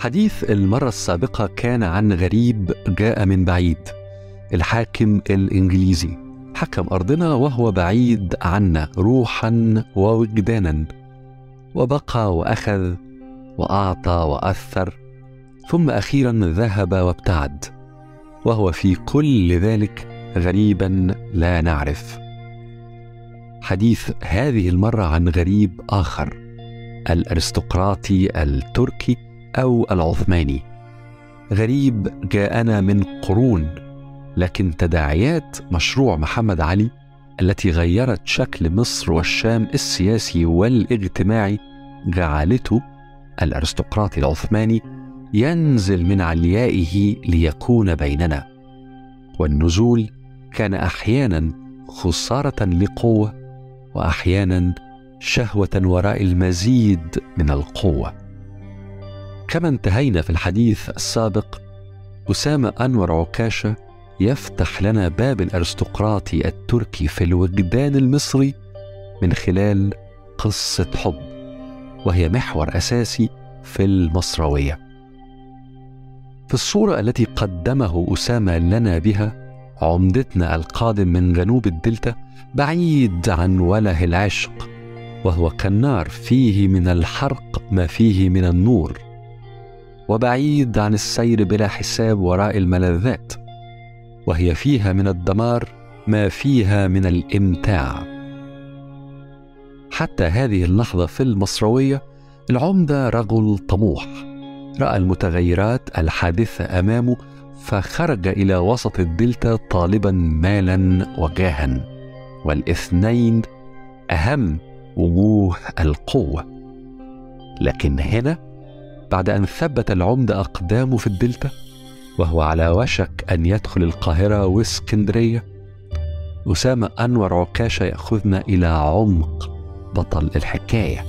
حديث المرة السابقة كان عن غريب جاء من بعيد الحاكم الإنجليزي. حكم أرضنا وهو بعيد عنا روحا ووجدانا. وبقى وأخذ وأعطى وأثر ثم أخيرا ذهب وابتعد. وهو في كل ذلك غريبا لا نعرف. حديث هذه المرة عن غريب آخر الأرستقراطي التركي. أو العثماني. غريب جاءنا من قرون لكن تداعيات مشروع محمد علي التي غيرت شكل مصر والشام السياسي والاجتماعي جعلته الأرستقراطي العثماني ينزل من عليائه ليكون بيننا. والنزول كان أحيانا خسارة لقوة واحيانا شهوة وراء المزيد من القوة. كما انتهينا في الحديث السابق أسامة أنور عكاشة يفتح لنا باب الارستقراطي التركي في الوجدان المصري من خلال قصة حب وهي محور أساسي في المصروية. في الصورة التي قدمه أسامة لنا بها عمدتنا القادم من جنوب الدلتا بعيد عن وله العشق وهو كالنار فيه من الحرق ما فيه من النور. وبعيد عن السير بلا حساب وراء الملذات وهي فيها من الدمار ما فيها من الإمتاع. حتى هذه اللحظة في المصروية العمدة رجل طموح رأى المتغيرات الحادثة أمامه فخرج إلى وسط الدلتا طالبا مالا وجاها والإثنين أهم وجوه القوة. لكن هنا بعد أن ثبت العمده أقدامه في الدلتا وهو على وشك أن يدخل القاهرة واسكندرية أسامة أنور عكاشة يأخذنا إلى عمق بطل الحكاية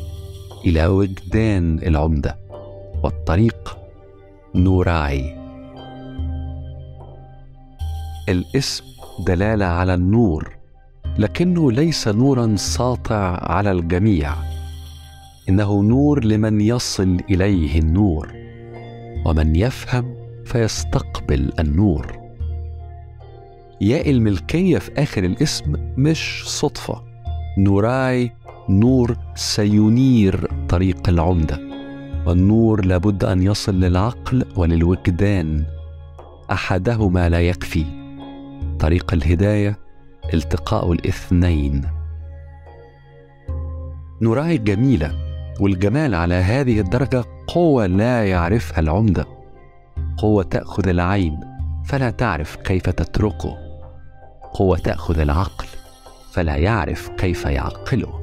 إلى وجدان العمدة والطريق نوراي الاسم دلالة على النور لكنه ليس نورا ساطع على الجميع. إنه نور لمن يصل إليه النور ومن يفهم فيستقبل النور. ياء الملكية في آخر الاسم مش صدفة. نوراي نور سينير طريق العمدة والنور لابد أن يصل للعقل وللوجدان. أحدهما لا يكفي. طريق الهداية التقاء الاثنين. نوراي جميلة. والجمال على هذه الدرجة قوة لا يعرفها العمدة. قوة تأخذ العين فلا تعرف كيف تتركه. قوة تأخذ العقل فلا يعرف كيف يعقله.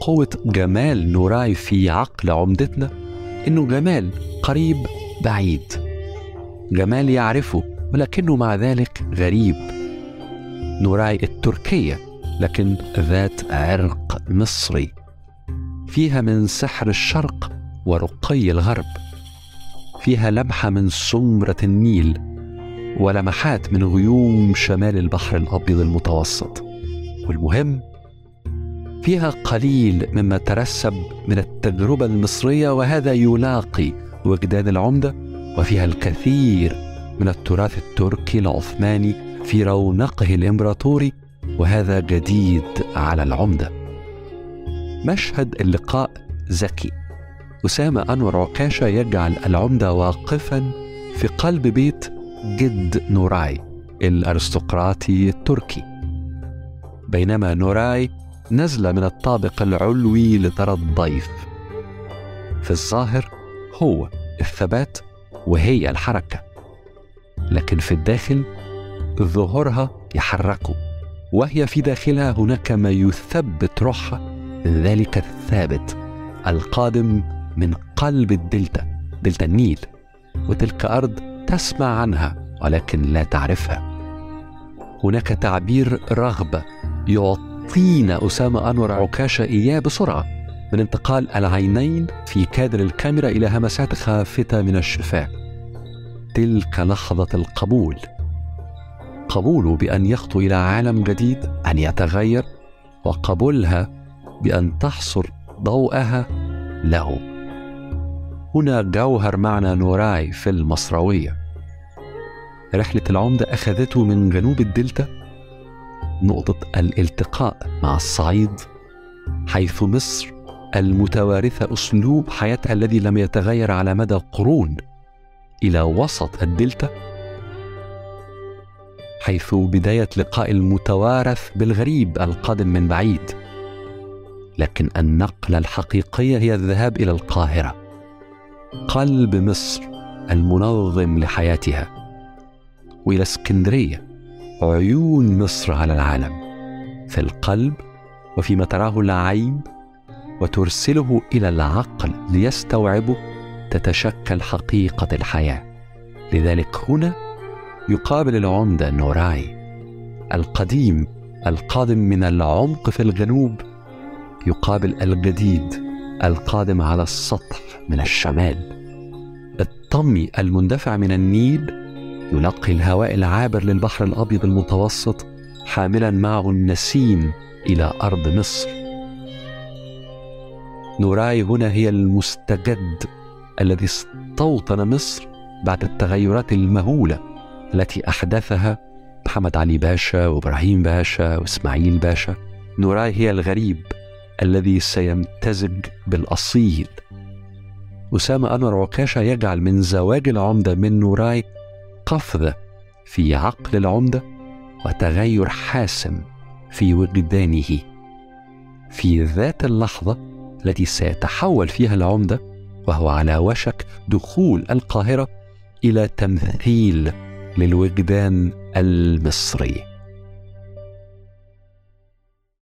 قوة جمال نوراي في عقل عمدتنا إنه جمال قريب بعيد. جمال يعرفه ولكنه مع ذلك غريب. نوراي التركية لكن ذات عرق مصري. فيها من سحر الشرق ورقي الغرب فيها لمحة من سمرة النيل ولمحات من غيوم شمال البحر الأبيض المتوسط. والمهم فيها قليل مما ترسب من التجربة المصرية وهذا يلاقي وجدان العمدة وفيها الكثير من التراث التركي العثماني في رونقه الإمبراطوري وهذا جديد على العمدة. مشهد اللقاء ذكي. أسامة أنور عكاشة يجعل العمدة واقفا في قلب بيت جد نوراي الأرستقراطي التركي. بينما نوراي نزل من الطابق العلوي لترى الضيف. في الظاهر هو الثبات وهي الحركة لكن في الداخل ظهورها يحركه وهي في داخلها هناك ما يثبت روحها ذلك الثابت القادم من قلب الدلتا دلتا النيل وتلك أرض تسمع عنها ولكن لا تعرفها. هناك تعبير رغبة يعطينا أسامة أنور عكاشة إياه بسرعة من انتقال العينين في كادر الكاميرا إلى همسات خافتة من الشفاه تلك لحظة القبول. قبوله بأن يخطو إلى عالم جديد أن يتغير وقبولها بأن تحصر ضوءها له. هنا جوهر معنى نوراي في المصروية. رحلة العمدة أخذته من جنوب الدلتا نقطة الالتقاء مع الصعيد حيث مصر المتوارثة أسلوب حياتها الذي لم يتغير على مدى قرون إلى وسط الدلتا حيث بداية لقاء المتوارث بالغريب القادم من بعيد. لكن النقلة الحقيقية هي الذهاب إلى القاهرة. قلب مصر المنظم لحياتها. وإلى اسكندرية عيون مصر على العالم. في القلب وفيما تراه العين وترسله إلى العقل ليستوعبه تتشكل حقيقة الحياة. لذلك هنا يقابل العمدة نوراي القديم القادم من العمق في الجنوب يقابل الجديد القادم على السطح من الشمال. الطمي المندفع من النيل يلقي الهواء العابر للبحر الأبيض المتوسط حاملا معه النسيم إلى أرض مصر. نوراي هنا هي المستجد الذي استوطن مصر بعد التغيرات المهولة التي أحدثها محمد علي باشا وإبراهيم باشا وإسماعيل باشا. نوراي هي الغريب الذي سيمتزج بالأصيل. أسامة أنور عكاشة يجعل من زواج العمدة من نوراي قفزة في عقل العمدة وتغير حاسم في وجدانه. في ذات اللحظة التي سيتحول فيها العمدة وهو على وشك دخول القاهرة إلى تمثيل للوجدان المصري.